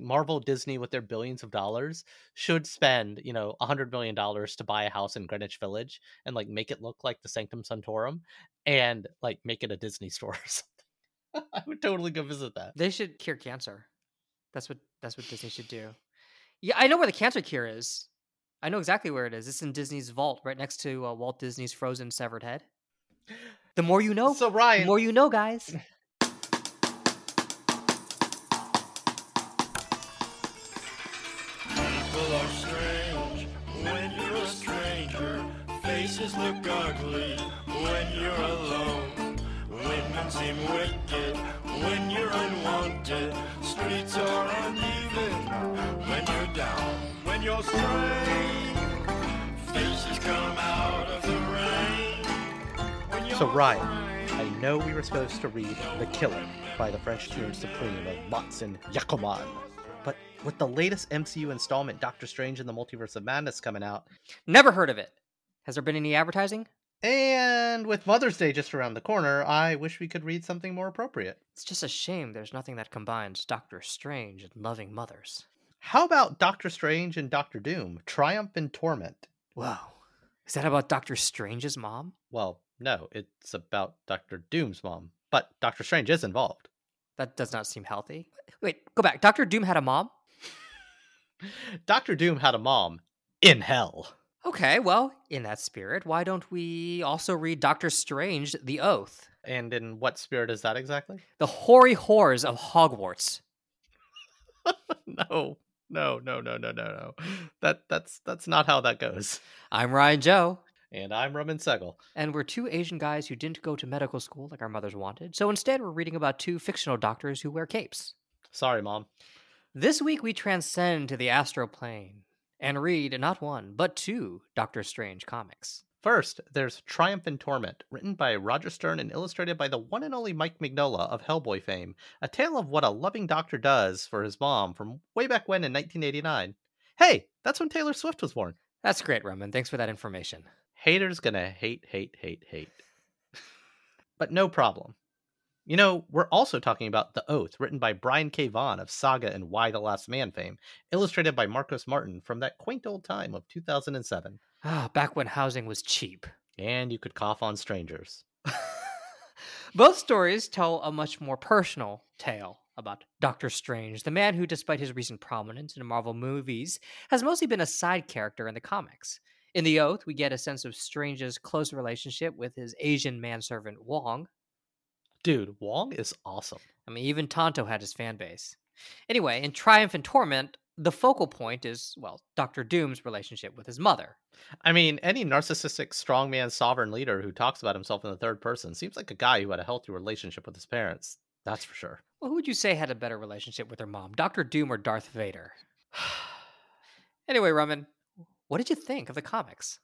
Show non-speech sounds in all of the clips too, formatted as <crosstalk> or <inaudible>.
Marvel Disney with their billions of dollars should spend, you know, a hundred million dollars to buy a house in Greenwich Village and like make it look like the Sanctum Sanctorum and like make it a Disney store <laughs> or something. I would totally go visit that. They should cure cancer. That's what that's what Disney should do. Yeah, I know where the cancer cure is. I know exactly where it is. It's in Disney's vault, right next to uh, Walt Disney's frozen severed head. The more you know, So Ryan, the more you know, guys. Seem wicked when you're unwanted. Streets are uneven when you're down. When you're strange, faces come out of the rain. When you're So Ryan, I know we were supposed to read The Killer by the French Tomb Supreme of Matsun Yakuman. But with the latest MCU installment, Doctor Strange and the Multiverse of Madness coming out, Never heard of it. Has there been any advertising? And with Mother's Day just around the corner, I wish we could read something more appropriate. It's just a shame there's nothing that combines Doctor Strange and loving mothers. How about Doctor Strange and Doctor Doom, Triumph and Torment? Whoa. Is that about Doctor Strange's mom? Well, no, it's about Doctor Doom's mom, but Doctor Strange is involved. That does not seem healthy. Wait, go back. Doctor Doom had a mom? <laughs> Doctor Doom had a mom in hell. Okay, well, in that spirit, why don't we also read Doctor Strange, The Oath? And in what spirit is that exactly? The hoary horrors of Hogwarts. <laughs> no, no, no, no, no, no, no. That that's that's not how that goes. I'm Ryan Joe, And I'm Roman Segel. and we're two Asian guys who didn't go to medical school like our mothers wanted. So instead, we're reading about two fictional doctors who wear capes. Sorry, mom. This week, we transcend to the astral plane and read not one, but two Doctor Strange comics. First, there's Triumph and Torment, written by Roger Stern and illustrated by the one and only Mike Mignola of Hellboy fame. A tale of what a loving doctor does for his mom from way back when in 1989. Hey, that's when Taylor Swift was born. That's great, Roman. Thanks for that information. Haters gonna hate, hate, hate, hate. but no problem. You know, we're also talking about The Oath, written by Brian K. Vaughan of Saga and Y the Last Man fame, illustrated by Marcos Martin from that quaint old time of 2007. Ah, back when housing was cheap. And you could cough on strangers. <laughs> Both stories tell a much more personal tale about Doctor Strange, the man who, despite his recent prominence in Marvel movies, has mostly been a side character in the comics. In The Oath, we get a sense of Strange's close relationship with his Asian manservant Wong. Dude, Wong is awesome. I mean, even Tonto had his fan base. Anyway, in Triumph and Torment, the focal point is, well, Doctor Doom's relationship with his mother. I mean, any narcissistic strongman sovereign leader who talks about himself in the third person seems like a guy who had a healthy relationship with his parents. That's for sure. Well, who would you say had a better relationship with her mom, Doctor Doom or Darth Vader? <sighs> anyway, Roman, what did you think of the comics?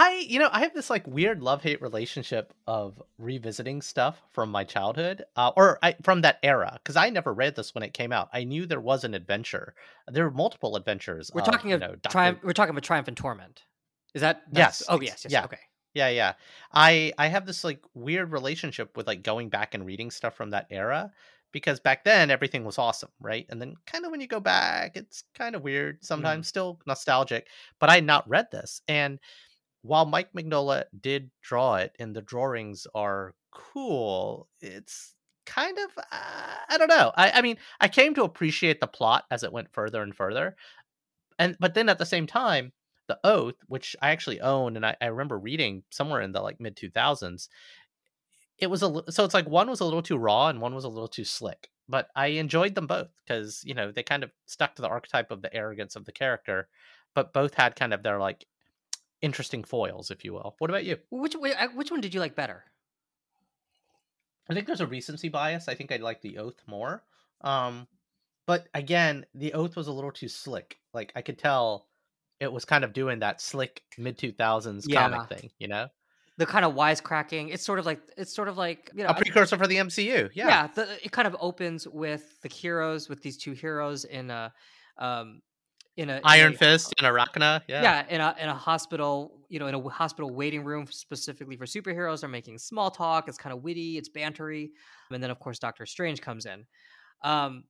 I, you know, I have this like weird love hate relationship of revisiting stuff from my childhood, uh, or I, from that era, because I never read this when it came out. I knew there was an adventure. There were multiple adventures. We're of, talking of know, Triumph. We're talking about Triumph and Torment. Is that Yes, Oh yes, yes. yeah. Okay. Yeah, yeah. I I have this like weird relationship with like going back and reading stuff from that era because back then everything was awesome, right? And then kind of when you go back, it's kind of weird sometimes, still nostalgic. But I had not read this, and while Mike Mignola did draw it, and the drawings are cool, it's kind of uh, I don't know. I I mean, I came to appreciate the plot as it went further and further, and but then at the same time the oath which i actually own and i, I remember reading somewhere in the like mid 2000s it was a so it's like one was a little too raw and one was a little too slick but i enjoyed them both because you know they kind of stuck to the archetype of the arrogance of the character but both had kind of their like interesting foils if you will what about you Which which one did you like better? I think there's a recency bias. I think I like the oath more. Um, but again, the oath was a little too slick. Like I could tell it was kind of doing that slick mid two thousands Yeah. comic thing, you know? The kind of wisecracking. It's sort of like it's sort of like you know A precursor for the MCU. Yeah. yeah. the, it kind of opens with the heroes with these two heroes in a um in a in Iron a- Fist and Arachna. Yeah. yeah. in a in a hospital you know in a hospital waiting room specifically for superheroes they're making small talk it's kind of witty it's bantery and then of course doctor strange comes in um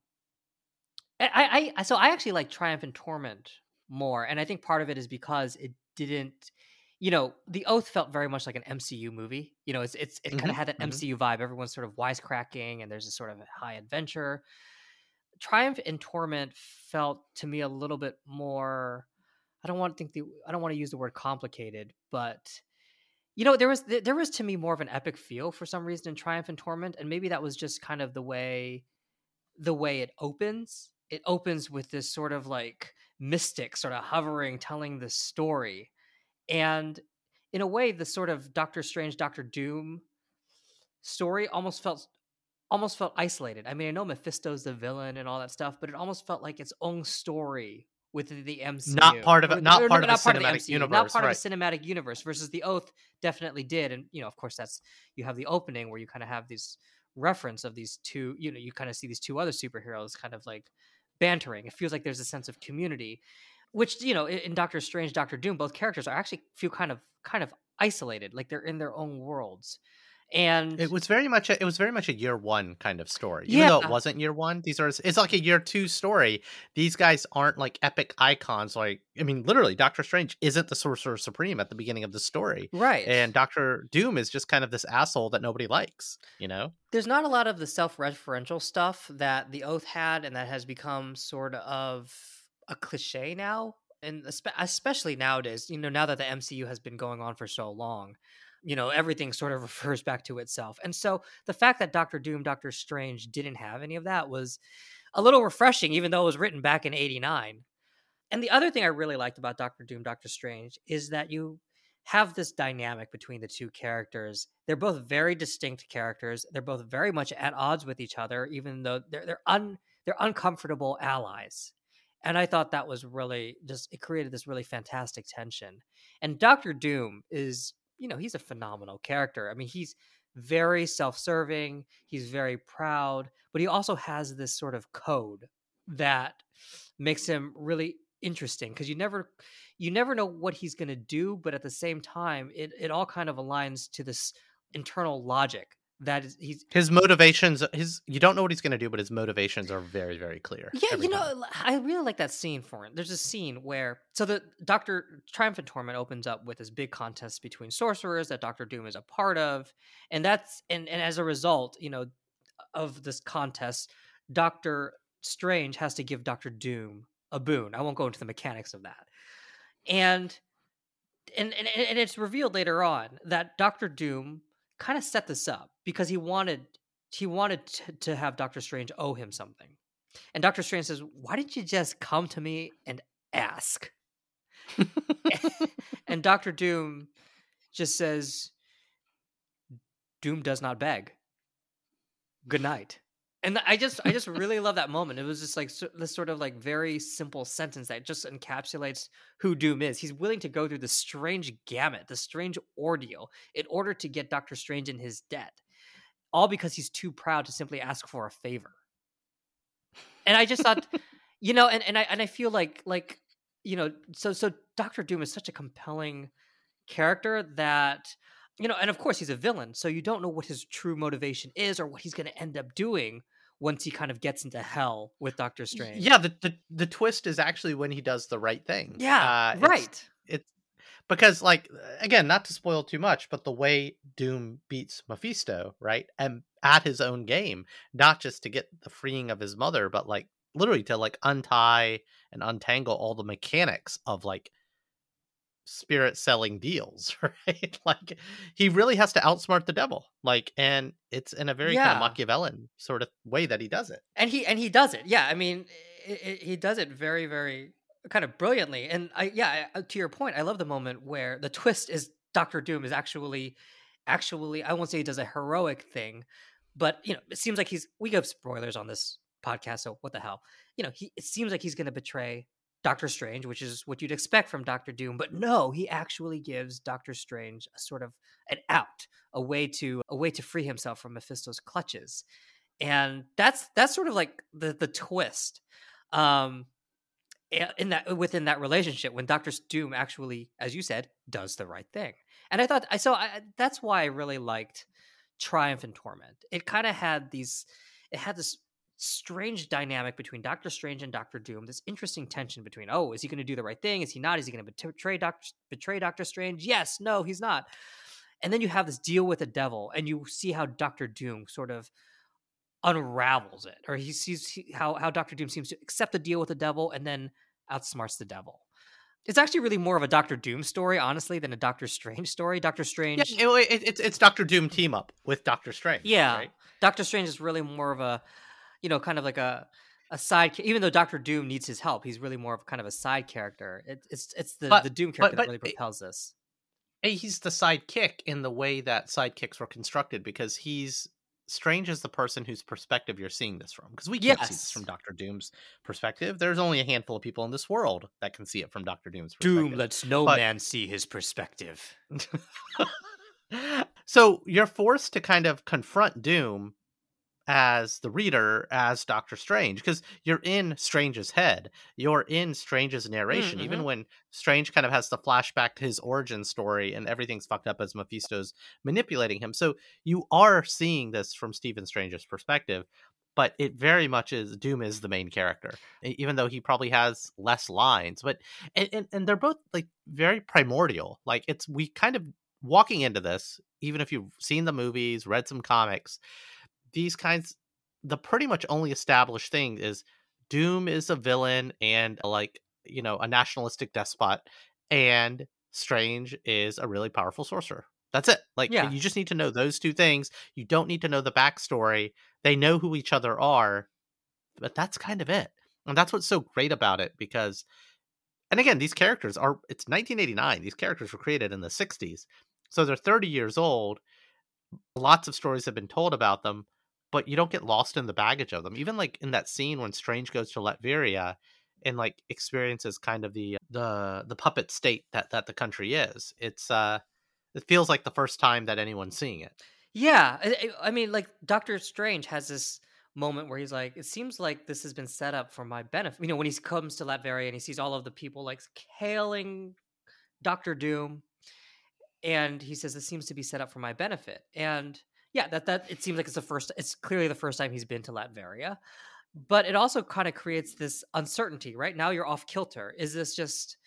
I, I so I actually like Triumph and Torment more, and I think part of it is because it didn't. You know, the Oath felt very much like an MCU movie. You know, it's it's it kind Mhm, of had that mhm. MCU vibe. Everyone's sort of wisecracking, and there's a sort of high adventure. Triumph and Torment felt to me a little bit more. I don't want to think the I don't want to use the word complicated, but you know, there was there was to me more of an epic feel for some reason in Triumph and Torment, and maybe that was just kind of the way the way it opens. It opens with this sort of like mystic sort of hovering, telling the story, and in a way, the sort of Doctor Strange, Doctor Doom story almost felt almost felt isolated. I mean, I know Mephisto's the villain and all that stuff, but it almost felt like its own story within the MCU. Not part of it- not or part of the not cinematic MCU, not part right. of the cinematic universe. Versus the Oath definitely did, and you know, of course, that's you have the opening where you kind of have these reference of these two. You know, you kind of see these two other superheroes kind of like bantering. It feels like there's a sense of community, which you know, in, in Doctor Strange, Doctor Doom, both characters are actually feel kind of kind of isolated, like they're in their own worlds. And It was very much a, it was very much a year one kind of story. Even though it wasn't year one, these are it's like a year two story. These guys aren't like epic icons. Like I mean, literally, Doctor Strange isn't the Sorcerer Supreme at the beginning of the story, right, and Doctor Doom is just kind of this asshole that nobody likes. You know, there's not a lot of the self-referential stuff that the oath had and that has become sort of a cliche now and especially nowadays you know now that the mcu has been going on for so long you know everything sort of refers back to itself and so the fact that dr doom dr strange didn't have any of that was a little refreshing even though it was written back in 89 and the other thing i really liked about dr doom dr strange is that you have this dynamic between the two characters. They're both very distinct characters. They're both very much at odds with each other, even though they're they're un they're uncomfortable allies. And I thought that was really just it created this really fantastic tension. And Doctor Doom is, you know, he's a phenomenal character. I mean, he's very self-serving, he's very proud, but he also has this sort of code that makes him really interesting because you never you never know what he's going to do but at the same time it, it all kind of aligns to this internal logic that is he's his motivations, his you don't know what he's going to do, but his motivations are very very clear. yeah you know time. i really like that scene for it there's a scene where so the dr triumph and torment opens up with this big contest between sorcerers that dr doom is a part of and that's and, and as a result you know of this contest dr strange has to give dr doom a boon i won't go into the mechanics of that and and and, and it's revealed later on that Doctor Doom kind of set this up because he wanted he wanted to, to have Doctor Strange owe him something, and Doctor Strange says, "Why didn't you just come to me and ask?" <laughs> and Doctor Doom just says, "Doom does not beg. Good night." And I just, I just really love that moment. It was just like so- this sort of like very simple sentence that just encapsulates who Doom is. He's willing to go through the strange gamut, the strange ordeal, in order to get Doctor Strange in his debt, all because he's too proud to simply ask for a favor. And I just thought, <laughs> you know, and, and I and I feel like like you know, so so Doctor Doom is such a compelling character that you know, and of course he's a villain, so you don't know what his true motivation is or what he's going to end up doing once he kind of gets into hell with Doctor Strange. Yeah, the, the the twist is actually when he does the right thing. yeah, Uh, it's- right. it's because like again not to spoil too much but the way doom beats mephisto right and at his own game not just to get the freeing of his mother but like literally to like untie and untangle all the mechanics of like spirit selling deals <laughs> right? Like he really has to outsmart the devil like and it's in a very kind of machiavellian sort of way that he does it. And he and he does it yeah i mean i i he does it very very kind of brilliantly and i yeah uh, to your point i love the moment where the twist is dr doom is actually actually i won't say he does a heroic thing but you know it seems like he's we give spoilers on this podcast so what the hell. You know he it seems like he's going to betray doctor strange which is what you'd expect from doctor doom but no he actually gives doctor strange a sort of an out a way to a way to free himself from mephisto's clutches and that's that's sort of like the the twist. Um in that uh, within that relationship when Doctor Doom actually as you said does the right thing and I thought I so I, that's why I really liked Triumph and Torment it kind of had these it had this strange dynamic between Doctor Strange and Doctor Doom. This interesting tension between, oh, is he going to do the right thing? Is he not? Is he going to betray Doctor betray Doctor Strange? Yes, no, he's not. And then you have this deal with the devil, and you see how Doctor Doom sort of unravels it, or he sees he- mm. how how Doctor Doom seems to accept the deal with the devil and then outsmarts the devil. It's actually really more of a Doctor Doom story, honestly, than a Doctor Strange story. Doctor Yeah, Strange, it- it- it's it's Doctor Doom team up with Doctor Strange. Yeah. right? Doctor Strange is really more of a, you know, kind of like a a side. Even though Doctor Doom needs his help, he's really more of kind of a side character. It, it's it's the But- the Doom character but that really propels this. Hey, he's the sidekick in the way that sidekicks were constructed because he's Strange is the person whose perspective you're seeing this from. Because we can't see this from Doctor Doom's perspective. There's only a handful of people in this world that can see it from Doctor Doom's perspective. Doom lets no But- man see his perspective. <laughs> so you're forced to kind of confront Doom as the reader as Doctor Strange because you're in Strange's head. You're in Strange's narration. Even mhm. when Strange kind of has the flashback to his origin story and everything's fucked up as Mephisto's manipulating him. So you are seeing this from Stephen Strange's perspective. But it very much is Doom is the main character, even though he probably has less lines. But and, and, and they're both like very primordial. Like it's we kind of walking into this, even if you've seen the movies, read some comics, these kinds, the pretty much only established thing is Doom is a villain and like, you know, a nationalistic despot, and Strange is a really powerful sorcerer. That's it. Like, Yeah. you just need to know those two things. You don't need to know the backstory. They know who each other are, but that's kind of it. And that's what's so great about it because, and again, these characters are, it's 1989. These characters were created in the 60s. So they're 30 years old. Lots of stories have been told about them, but you don't get lost in the baggage of them. Even like in that scene when Strange goes to Latveria and like experiences kind of the the the puppet state that that the country is. It's uh it feels like the first time that anyone's seeing it. Yeah, I, mean, like Doctor Strange has this moment where he's like, "It seems like this has been set up for my benefit." You know, when he comes to Latveria and he sees all of the people like hailing Doctor Doom, and he says, "This seems to be set up for my benefit." And yeah, that that it seems like it's the first. It's clearly the first time he's been to Latveria, but it also kind of creates this uncertainty. Right now, you're off kilter. Is this just?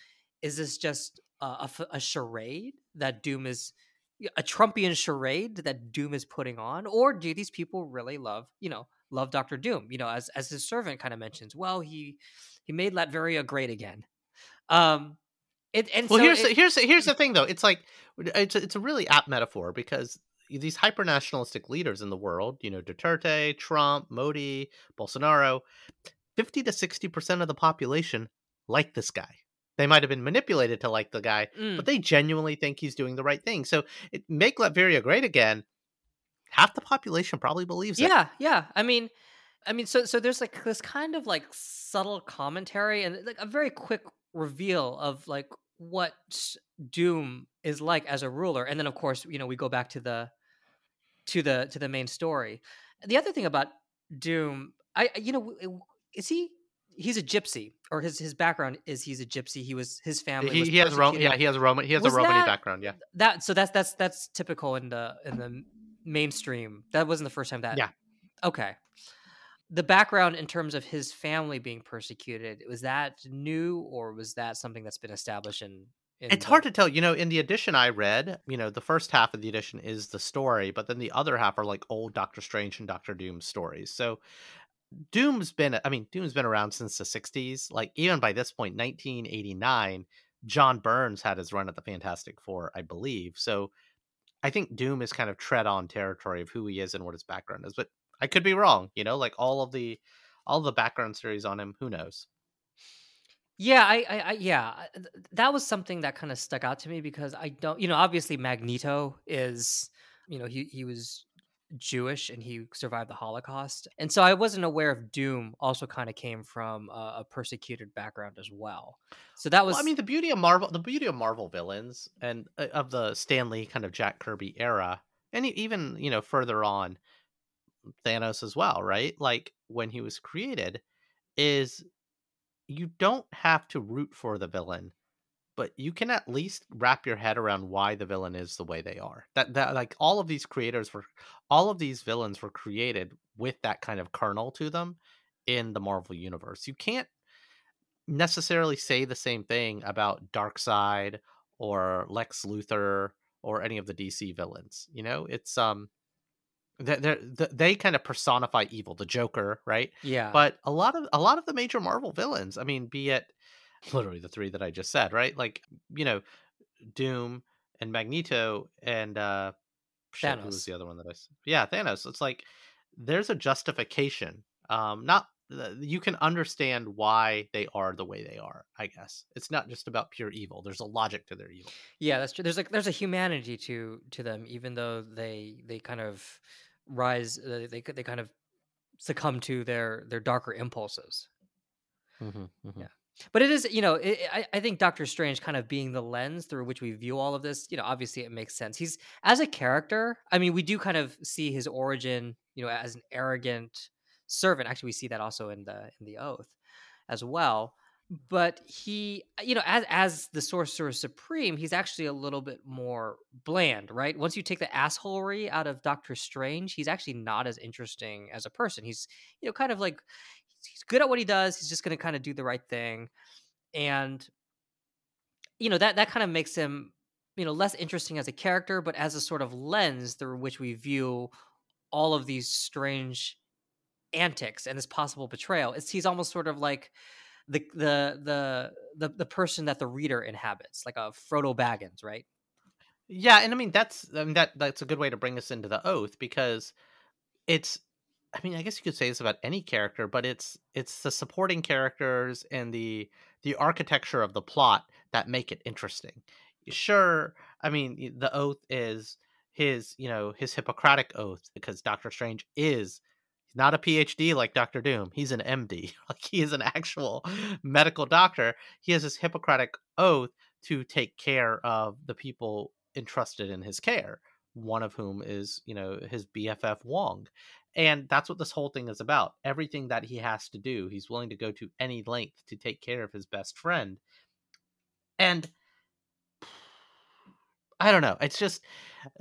Is this just a charade that Doom is? a Trumpian charade that Doom is putting on, or do these people really love, you know, love Doctor Doom? You know, as as his servant kind of mentions, well, he he made Latveria great again. Um, it and Well, so here's it- the, here's the, here's the thing though. It's like it's a, it's a really apt metaphor because these hyper nationalistic leaders in the world, you know, Duterte, Trump, Modi, Bolsonaro, 50 to 60% of the population like this guy. They might have been manipulated to like the guy, Mm. but they genuinely think he's doing the right thing. So, it, make Latveria great again. Half the population probably believes it. yeah, yeah. I mean, I mean, so so there's like this kind of like subtle commentary and like a very quick reveal of like what Doom is like as a ruler, and then of course you know we go back to the to the to the main story. The other thing about Doom, I you know is he he's a gypsy or his his background is he's a gypsy. He was his family. He, was he has Ro- yeah he has a Roman he has Was a Romany that- background yeah that so that's that's that's typical in the in the mainstream. That wasn't the first time that. Yeah. Okay. The background in terms of his family being persecuted was that new or was that something that's been established in? It's the- hard to tell. You know, in the edition I read, you know, the first half of the edition is the story, but then the other half are like old Doctor Strange and Doctor Doom stories. So Doom's been, I mean, Doom's been around since the 60s. Like, even by this point, 1989, John Burns had his run at the Fantastic Four, I believe. So I think Doom is kind of tread on territory of who he is and what his background is. But I could be wrong, you know, like all of the all the background series on him, who knows? Yeah, I, I, I yeah, that was something that kind of stuck out to me because I don't, you know, obviously Magneto is, you know, he he was Jewish and he survived the Holocaust, and so I wasn't aware of Doom also kind of came from a, a persecuted background as well. So that was, Well, I mean, the beauty of Marvel, the beauty of Marvel villains and uh, of the Stan Lee kind of Jack Kirby era, and even you know further on, Thanos as well, right? Like when he was created, is you don't have to root for the villain, but you can at least wrap your head around why the villain is the way they are. That that like all of these creators were, all of these villains were created with that kind of kernel to them in the Marvel universe. You can't necessarily say the same thing about Darkseid or Lex Luthor or any of the DC villains. You know, it's um they they they kind of personify evil, the Joker, right? Yeah. But a lot of a lot of the major Marvel villains, I mean, be it <laughs> literally the three that I just said, right? Like, you know, Doom and Magneto and uh shit, who was the other one that I Yeah, Thanos. It's like there's a justification. Um not you can understand why they are the way they are, I guess. It's not just about pure evil. There's a logic to their evil. Yeah, that's true. There's like there's a humanity to to them, even though they they kind of rise, uh, they they kind of succumb to their their darker impulses. Yeah. But it is, you know, it, I I think Doctor Strange kind of being the lens through which we view all of this. You know, obviously it makes sense. He's as a character. I mean, we do kind of see his origin, you know, as an arrogant servant. Actually, we see that also in the in the Oath as well. But he, you know, as as the Sorcerer Supreme, he's actually a little bit more bland, right? Once you take the assholery out of Doctor Strange, he's actually not as interesting as a person. He's, you know, kind of like he's good at what he does. He's just going to kind of do the right thing, and you know that that kind of makes him, you know, less interesting as a character, but as a sort of lens through which we view all of these strange antics and this possible betrayal. It's he's almost sort of like the the the the, the person that the reader inhabits, like a Frodo Baggins, right? Yeah, and I mean that's I mean, that that's a good way to bring us into the oath because it's I mean I guess you could say this about any character, but it's it's the supporting characters and the the architecture of the plot that make it interesting. Sure, I mean the oath is his you know his Hippocratic oath because Doctor Strange is not a PhD like Doctor Doom. He's an MD. <laughs> Like he is an actual <laughs> medical doctor. He has his Hippocratic oath to take care of the people entrusted in his care one of whom is you know his bff wong and that's what this whole thing is about everything that he has to do he's willing to go to any length to take care of his best friend and i don't know it's just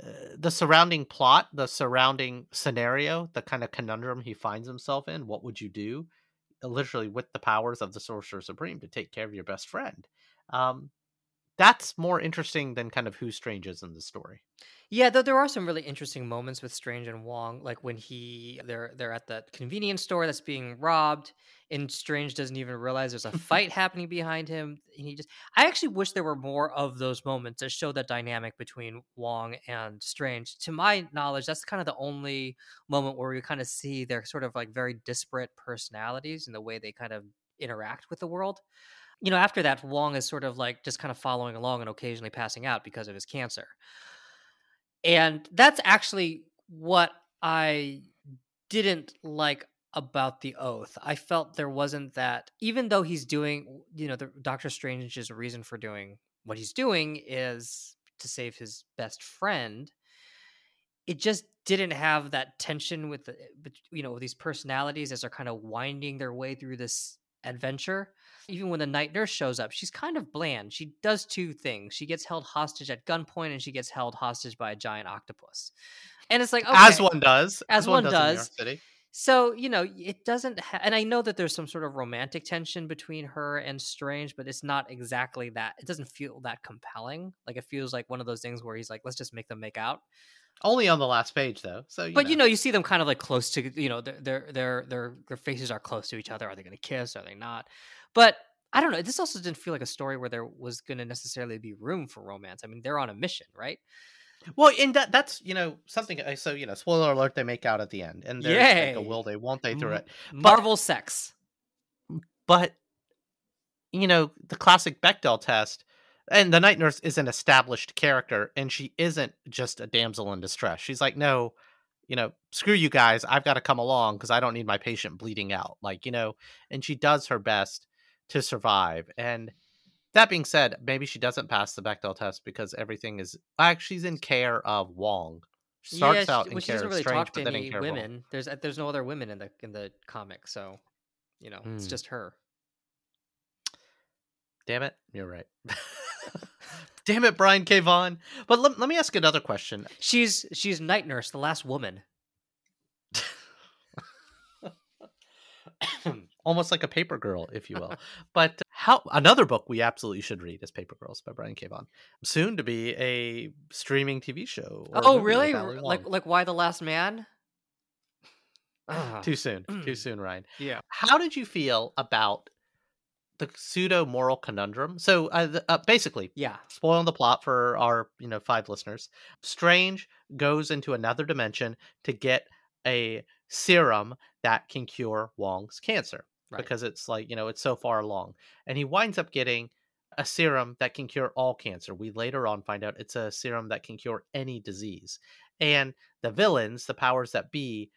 uh, the surrounding plot the surrounding scenario the kind of conundrum he finds himself in what would you do literally with the powers of the sorcerer supreme to take care of your best friend um that's more interesting than kind of who Strange is in the story. Yeah, though there are some really interesting moments with Strange and Wong, like when he they're they're at that convenience store that's being robbed, and Strange doesn't even realize there's a fight <laughs> happening behind him. And he just I actually wish there were more of those moments that show that dynamic between Wong and Strange. To my knowledge, that's kind of the only moment where we kind of see their sort of like very disparate personalities and the way they kind of interact with the world. You know, after that, Wong is sort of like just kind of following along and occasionally passing out because of his cancer and that's actually what I didn't like about the oath. I felt there wasn't that, even though he's doing, you know, the Doctor Strange's reason for doing what he's doing is to save his best friend. It just didn't have that tension with the, you know, these personalities as they're kind of winding their way through this adventure. Even when the night nurse shows up, she's kind of bland. She does two things. She gets held hostage at gunpoint and she gets held hostage by a giant octopus. And it's like, okay. As one does. As one in New York does. City. So, you know, it doesn't ha- and I know that there's some sort of romantic tension between her and Strange, but it's not exactly that. It doesn't feel that compelling. Like it feels like one of those things where he's like, let's just make them make out. Only on the last page, though. So, you but know. you know, you see them kind of like close to, you know, their their their their, faces are close to each other. Are they going to kiss? Are they not? But I don't know. This also didn't feel like a story where there was going to necessarily be room for romance. I mean, they're on a mission, right? Well, and that that's you know something. uh, So you know, spoiler alert: they make out at the end, and there's like a will they, won't they through it. Marvel sex. But you know, the classic Bechdel test, and the night nurse is an established character, and she isn't just a damsel in distress. She's like, no, you know, screw you guys. I've got to come along because I don't need my patient bleeding out. Like you know, and she does her best to survive. And that being said, maybe she doesn't pass the Bechdel test because everything is actually she's in care of Wong. She starts yeah, out in well, she doesn't of really Strange, talk to but then in any care Wong. women. There's uh, there's no other women in the in the comic, so you know it's Hmm. just her. Damn it, you're right. <laughs> <laughs> Damn it, Brian K. Vaughan. But let, let me ask another question. She's she's night nurse, the last woman. <coughs> almost like a paper girl, if you will. but how another book we absolutely should read is Paper Girls by Brian K. Vaughan. Soon to be a streaming TV show. oh, really? Like like Y the last man? Too soon, too <clears throat> soon, Ryan. yeah. How did you feel about the pseudo moral conundrum? So, uh, uh, basically, Yeah. spoiling the plot for our you know five listeners strange goes into another dimension to get a serum that can cure wong's cancer Right. because it's like you know it's so far along and he winds up getting a serum that can cure all cancer we later on find out it's a serum that can cure any disease and the villains the powers that be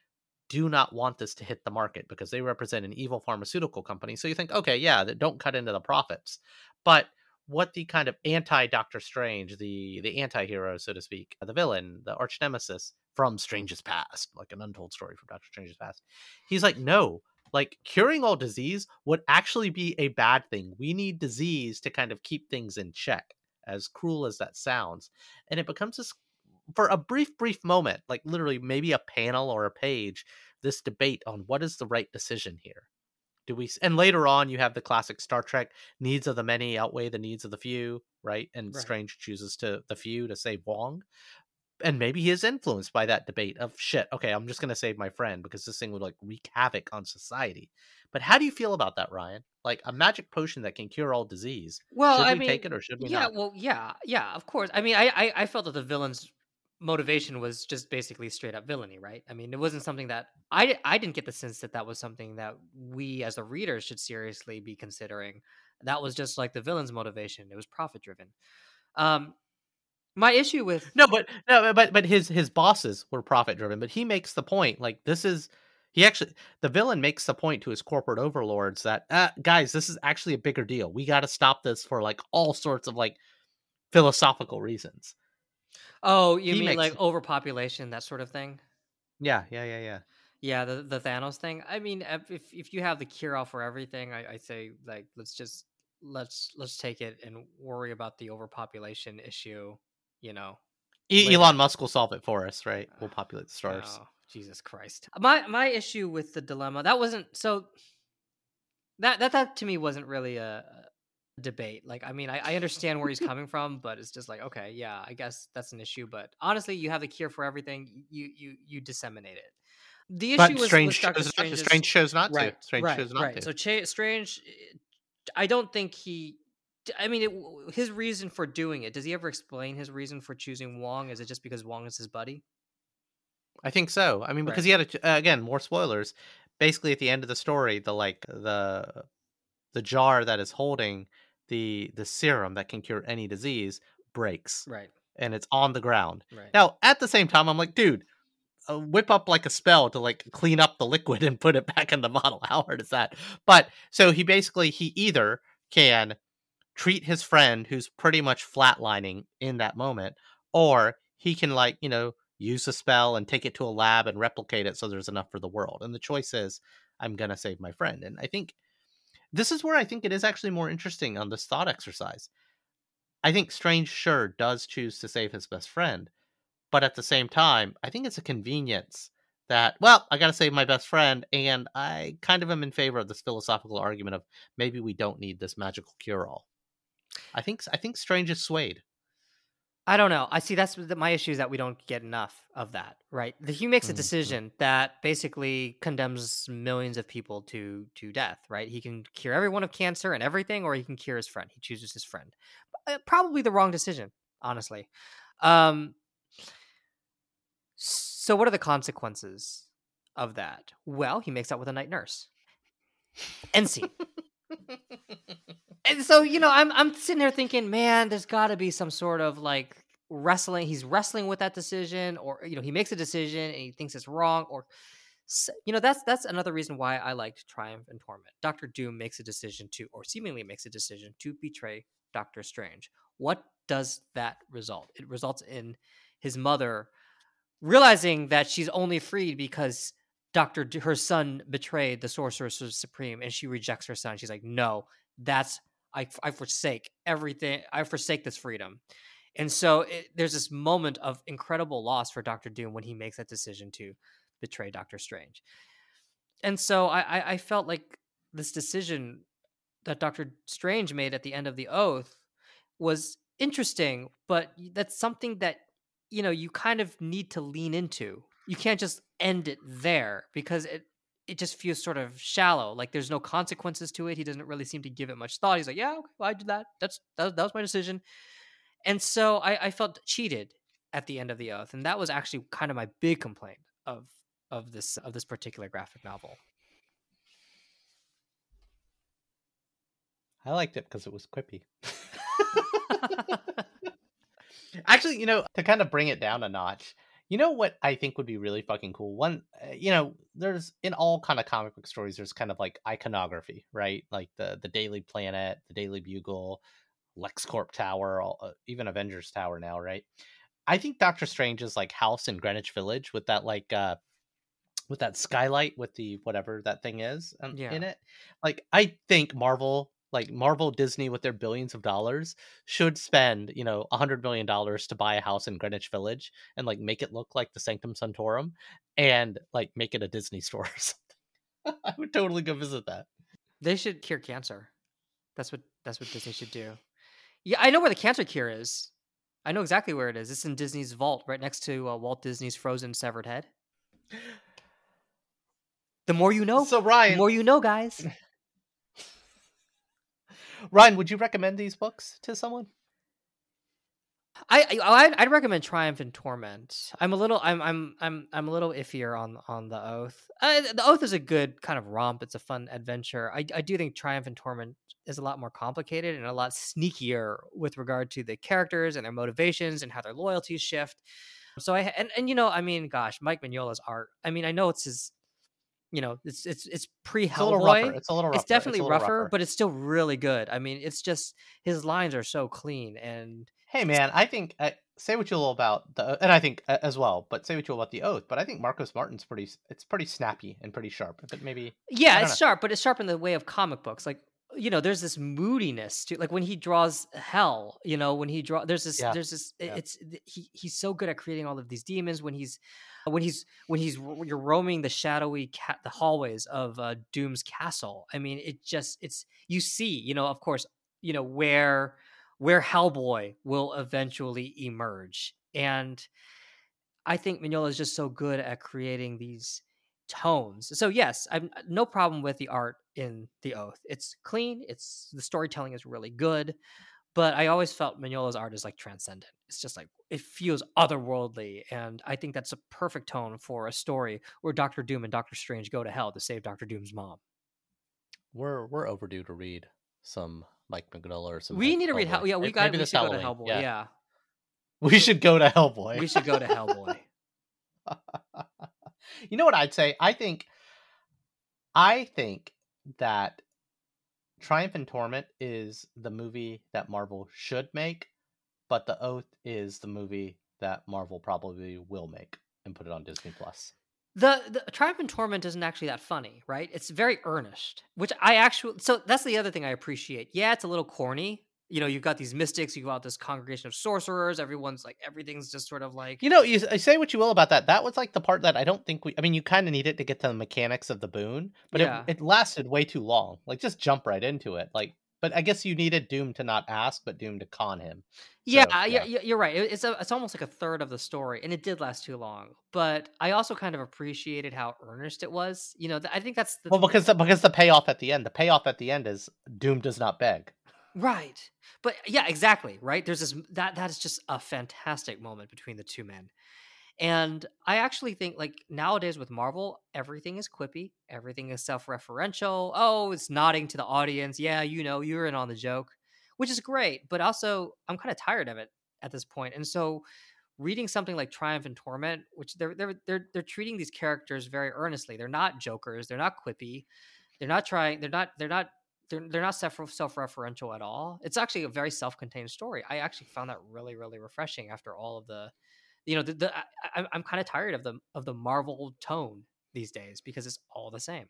do not want this to hit the market because they represent an evil pharmaceutical company so you think okay yeah they don't cut into the profits but what the kind of anti Doctor Strange, the the anti-hero, so to speak, the villain, the arch nemesis from Strange's past, like an untold story from Doctor Strange's past. He's like, no, like curing all disease would actually be a bad thing. We need disease to kind of keep things in check, as cruel as that sounds. And it becomes this for a brief, brief moment, like literally maybe a panel or a page, this debate on what is the right decision here? Do we and later on you have the classic star trek needs of the many outweigh the needs of the few right? And Right. strange chooses to the few to save wong. And maybe he is influenced by that debate of shit okay i'm just going to save my friend because this thing would like wreak havoc on society. But how do you feel about that ryan? Like a magic potion that can cure all disease Well, should I we mean, take it or should we yeah, not? well, yeah, yeah, of course. I mean, I, I, I felt that the villain's motivation was just basically straight up villainy, right? I mean, it wasn't something that I, I didn't get the sense that that was something that we as the readers should seriously be considering. That was just like the villain's motivation. It was profit driven. Um, my issue with No, but no, but but his his bosses were profit driven. But he makes the point like this is he actually the villain makes the point to his corporate overlords that uh, guys, this is actually a bigger deal. We got to stop this for like all sorts of like philosophical reasons. Oh, you he mean makes- like overpopulation, that sort of thing? Yeah, yeah, yeah, yeah. Yeah, the the Thanos thing. I mean, if if, you have the cure all for everything, I, I say like let's just let's let's take it and worry about the overpopulation issue. You know, E- Elon Musk will solve it for us, right? We'll ah, populate the stars. Oh, Jesus Christ. My my issue with the dilemma that wasn't so. That that that to me wasn't really a debate. Like, I mean, I, I <laughs> understand where he's coming from, but it's just like, okay, yeah, I guess that's an issue. But honestly, you have the cure for everything. You you you disseminate it. The issue But was, strange was chose not to. Strange chose not to. Strange right, chose not right. to. So Cha- Strange, I don't think he. I mean, it, his reason for doing it. Does he ever explain his reason for choosing Wong? Is it just because Wong is his buddy? I think so. I mean, because Right. he had a, uh, again more spoilers. Basically, at the end of the story, the like the the jar that is holding the the serum that can cure any disease breaks, Right. and it's on the ground. Right. Now, at the same time, I'm like, dude, uh, whip up like a spell to like clean up the liquid <laughs> and put it back in the bottle. How hard is that? But so he basically he either can treat his friend who's pretty much flatlining in that moment, or he can like you know use a spell and take it to a lab and replicate it so there's enough for the world. And the choice is, I'm gonna save my friend. And I think this is where I think it is actually more interesting on this thought exercise. I think Strange sure does choose to save his best friend, but at the same time, I think it's a convenience that well, I got to save my best friend, and I kind of am in favor of this philosophical argument of maybe we don't need this magical cure-all. I think I think Strange is swayed. I don't know. I see that's the, my issue is that we don't get enough of that, right? The, he makes a Mhm. decision that basically condemns millions of people to to death, right? He can cure everyone of cancer and everything, or he can cure his friend. He chooses his friend. Uh, Probably the wrong decision, honestly. Um, so, what are the consequences of that? Well, he makes out with a night nurse. End scene. <laughs> and so you know i'm i'm sitting there thinking man there's got to be some sort of like wrestling he's wrestling with that decision or you know he makes a decision and he thinks it's wrong or you know that's that's another reason why i liked triumph and torment. Dr doom makes a decision to or seemingly makes a decision to betray doctor strange. What does that result? It results in his mother realizing that she's only freed because Doctor, her son betrayed the sorcerer supreme, and she rejects her son. She's like, "No, that's I, I forsake everything. I forsake this freedom." And so it, there's this moment of incredible loss for Doctor Doom when he makes that decision to betray Doctor Strange. and so I, I I felt like this decision that Doctor Strange made at the end of the Oath was interesting, but that's something that you know you kind of need to lean into. You can't just end it there because it it just feels sort of shallow. Like there's no consequences to it. He doesn't really seem to give it much thought. He's like, yeah, okay, well, I did that. That's that, that was my decision. And so I, I felt cheated at the end of the Oath, and that was actually kind of my big complaint of of this of this particular graphic novel. I liked it because it was quippy. <laughs> <laughs> Actually, you know, to kind of bring it down a notch, you know what I think would be really fucking cool? One, uh, you know, there's in all kind of comic book stories, there's kind of like iconography, right? Like the the Daily Planet, the Daily Bugle, LexCorp Tower, all, uh, even Avengers Tower now, right? I think Doctor Strange's like house in Greenwich Village with that like uh with that skylight with the whatever that thing is um, Yeah. in it. Like I think Marvel, like Marvel Disney with their billions of dollars should spend, you know, a hundred million dollars to buy a house in Greenwich Village and like make it look like the Sanctum Sanctorum and like make it a Disney <laughs> store or something. I would totally go visit that. They should cure cancer. That's what that's what Disney should do. Yeah, I know where the cancer cure is. I know exactly where it is. It's in Disney's vault, right next to uh, Walt Disney's frozen severed head. The more you know, so Ryan, the more you know, guys. <laughs> Ryan, would you recommend these books to someone? I, I I'd- I'd recommend Triumph and Torment. I'm a little I'm I'm I'm I'm a little iffier on on the Oath. Uh, the Oath is a good kind of romp. It's a fun adventure. I I do think Triumph and Torment is a lot more complicated and a lot sneakier with regard to the characters and their motivations and how their loyalties shift. So I and and you know I mean gosh Mike Mignola's art. I mean I know it's his, you know it's it's it's pre It's. Hellboy. It's a little rougher. It's definitely a little rougher, but it's still really good. I mean it's just his lines are so clean and Hey man, I think uh, say what you will about the and I think uh, as well, but say what you will about the oath. But I think Marcos Martin's pretty. It's pretty snappy and pretty sharp. But maybe Yeah, it's don't sharp, but it's sharp in the way of comic books. Like you know, there's this moodiness to like when he draws hell. You know, when he draw, there's this, Yeah, there's this. yeah. It's he he's so good at creating all of these demons. When he's when he's when he's you're roaming the shadowy cat the hallways of uh, Doom's castle. I mean, it just it's you see. You know, of course, you know where where Hellboy will eventually emerge, and I think Mignola is just so good at creating these tones. So yes, I'm no problem with the art in The Oath. It's clean. It's the storytelling is really good, but I always felt Mignola's art is like transcendent. It's just like it feels otherworldly, and I think that's a perfect tone for a story where Doctor Doom and Doctor Strange go to hell to save Doctor Doom's mom. we're we're overdue to read some Mike Mignola or some. we need to read Hell. Yeah, we got. maybe We this should go to Hellboy. Yeah, <laughs> we should go to Hellboy. we should go to Hellboy. <laughs> you know what I'd say? I think I think that Triumph and Torment is the movie that Marvel should make, but The Oath is the movie that Marvel probably will make and put it on Disney Plus. The, the Triumph and Torment isn't actually that funny, right? It's very earnest, which I actually. So that's the other thing I appreciate. Yeah, it's a little corny. You know, you've got these mystics, you've got this congregation of sorcerers. Everyone's like, everything's just sort of like. You know, you say what you will about that. That was like the part that I don't think we. I mean, you kind of need it to get to the mechanics of the boon, but Yeah. it, it lasted way too long. Like, just jump right into it. Like, but I guess you needed Doom to not ask, but Doom to con him. yeah, So, yeah, yeah, you're right. It's a, it's almost like a third of the story, and it did last too long. But I also kind of appreciated how earnest it was. You know, I think that's the Well, because the, because the payoff at the end, the payoff at the end is Doom does not beg. Right. But yeah, exactly. Right. There's this that that is just a fantastic moment between the two men. And I actually think like nowadays with Marvel, everything is quippy, everything is self-referential. Oh, it's nodding to the audience. Yeah, you know, you're in on the joke, which is great, but also I'm kind of tired of it at this point. And so reading something like Triumph and Torment, which they're they're they're they're treating these characters very earnestly. They're not jokers, they're not quippy. They're not trying, they're not they're not they're, they're not self self-referential at all. It's actually a very self-contained story. I actually found that really really refreshing after all of the you know the, the I, I'm kind of tired of the of the Marvel tone these days because it's all the same.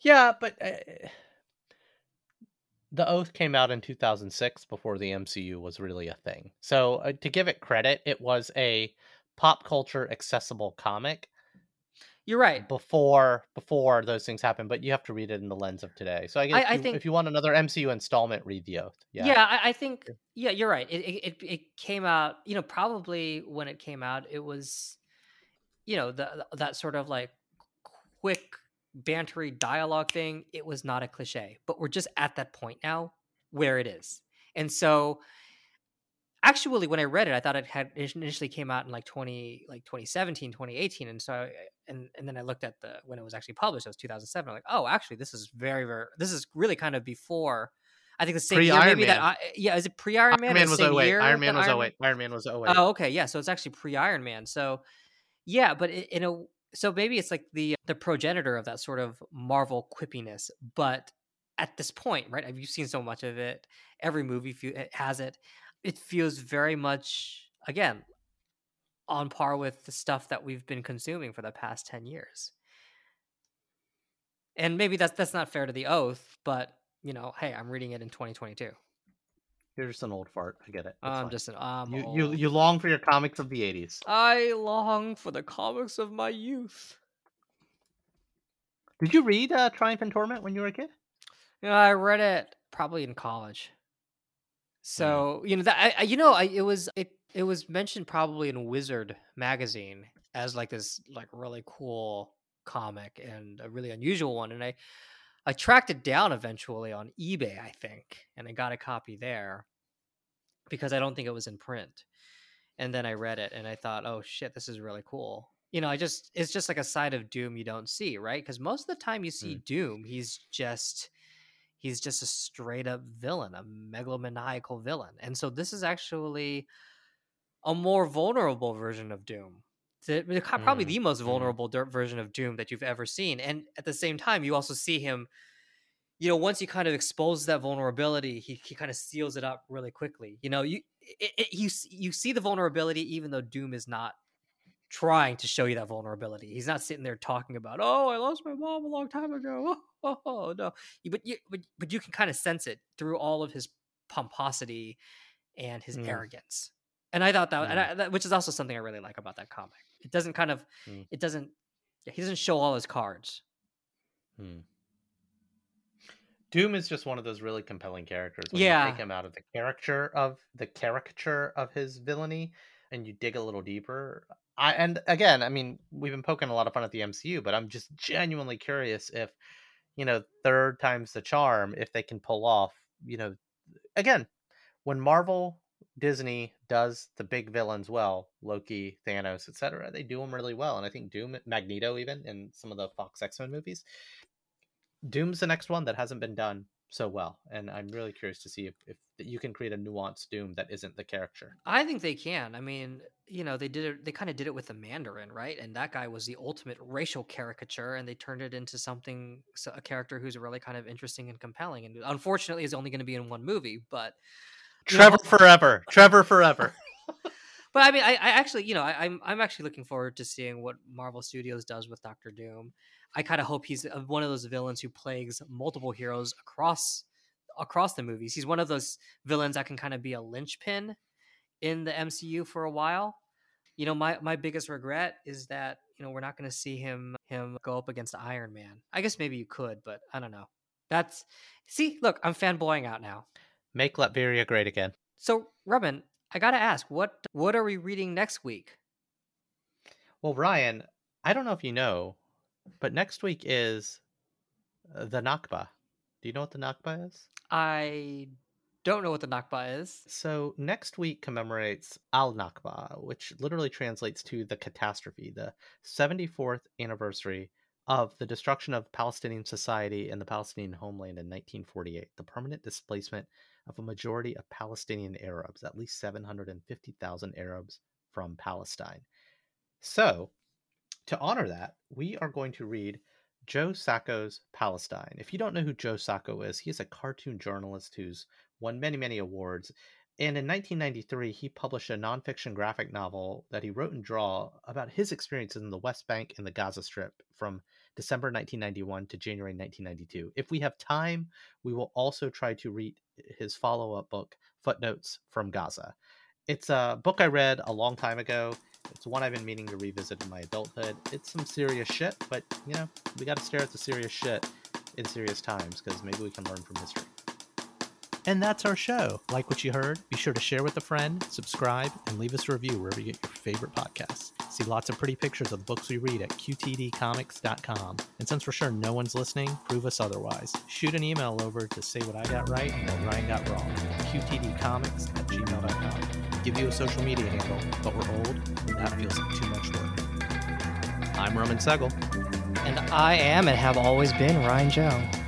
Yeah, but uh, the Oath came out in 2006 before the MCU was really a thing. So uh, to give it credit, it was a pop culture accessible comic. You're right. before before those things happen, but you have to read it in the lens of today. So I guess I if, you, think- if you want another MCU installment, read the Oath. Yeah. Yeah, I, I think yeah, you're right. It, it it it came out, you know, probably when it came out, it was, you know, the that sort of like quick bantery dialogue thing. It was not a cliche, but we're just at that point now where it is, and so actually when i read it i thought it had it initially came out in like 20 like 2017 2018 and so I, and and then i looked at the when it was actually published it was 2007 I'm like oh actually this is very very this is really kind of before i think the same year Pre-Iron maybe that Man. I, yeah is it pre iron man Iron Man was same 08. Iron Man that was 08. Iron Man was 08. Oh, okay, yeah. So it's actually pre Iron Man. So yeah, but in a so maybe it's like the the progenitor of that sort of Marvel quippiness. But at this point, right? Have You've seen so much of it. Every movie has it. It feels very much again on par with the stuff that we've been consuming for the past ten years. And maybe that's that's not fair to the oath, but you know, hey, I'm reading it in 2022. You're just an old fart. I get it. It's I'm fine. just an I'm you, you you long for your comics of the 80s. I long for the comics of my youth. Did you read uh, Triumph and Torment when you were a kid? Yeah, I read it probably in college. Mm. So you know that I, you know I it was it it was mentioned probably in Wizard magazine as like this like really cool comic and a really unusual one, and I I tracked it down eventually on eBay I think, and I got a copy there because I don't think it was in print. And then I read it and I thought, oh shit, this is really cool. You know, I just it's just like a side of Doom you don't see, right? Because most of the time you see mm. Doom, he's just he's just a straight up villain, a megalomaniacal villain. And so this is actually a more vulnerable version of Doom. The- Probably Mm, the most mhm. vulnerable dir- version of Doom that you've ever seen. And at the same time, you also see him, you know, once he kind of exposes that vulnerability, he, he kind of seals it up really quickly. You know, you it, it, you you see the vulnerability even though Doom is not trying to show you that vulnerability. He's not sitting there talking about, "Oh, I lost my mom a long time ago." Oh, <laughs> oh, oh, no. But you but, but you can kind of sense it through all of his pomposity and his Mm. arrogance. And I thought that, and Mm. I, that which is also something I really like about that comic. It doesn't kind of Mm. it doesn't yeah, he doesn't show all his cards. Hmm. Doom is just one of those really compelling characters. When Yeah. you take him out of the caricature of the caricature of his villainy, and you dig a little deeper. I and again, I mean, we've been poking a lot of fun at the MCU, but I'm just genuinely curious if, you know, third time's the charm, if they can pull off, you know, again, when Marvel, Disney does the big villains well, Loki, Thanos, etc., they do them really well, and I think Doom, Magneto, even in some of the Fox X Men movies, Doom's the next one that hasn't been done so well, and I'm really curious to see if, if you can create a nuanced Doom that isn't the character I think they can. I mean, you know, they did it. They kind of did it with the Mandarin, right? And that guy was the ultimate racial caricature, and they turned it into something a character who's really kind of interesting and compelling. And unfortunately, is only going to be in one movie. But, you know, Trevor forever, Trevor forever. <laughs> but I mean, I, I actually, you know, I, I'm I'm actually looking forward to seeing what Marvel Studios does with Doctor Doom. I kind of hope he's uh, one of those villains who plagues multiple heroes across across the movies. He's one of those villains that can kind of be a linchpin in the MCU for a while. You know, my my biggest regret is that you know we're not going to see him him go up against Iron Man. I guess maybe you could, but I don't know. That's see, look, I'm fanboying out now. Make Latveria great again. So, Roman, I gotta ask, what what are we reading next week? Well, Ryan, I don't know if you know, but next week is uh, the Nakba. Do you know what the Nakba is? I don't know what the Nakba is. So next week commemorates Al Nakba, which literally translates to the catastrophe, the 74th anniversary of the destruction of Palestinian society and the Palestinian homeland in 1948, the permanent displacement of a majority of Palestinian Arabs, at least 750,000 Arabs from Palestine. So, to honor that, we are going to read Joe Sacco's Palestine. If you don't know who Joe Sacco is, he is a cartoon journalist who's won many, many awards. And in 1993, he published a nonfiction graphic novel that he wrote and draw about his experiences in the West Bank and the Gaza Strip from December 1991 to January 1992. If we have time, we will also try to read his follow up book, Footnotes from Gaza. It's a book I read a long time ago, It's one I've been meaning to revisit in my adulthood. It's some serious shit, but you know, we got to stare at the serious shit in serious times because maybe we can learn from history. And that's our show. Like what you heard? Be sure to share with a friend, subscribe, and leave us a review wherever you get your favorite podcasts. See lots of pretty pictures of the books we read at qtdcomics.com. And since we're sure no one's listening, prove us otherwise. Shoot an email over to say what I got right and what Ryan got wrong. qtdcomics at gmail.com. Give you a social media handle, but we're old, and that feels like too much work. I'm Roman Segel. And I am and have always been Ryan Joe.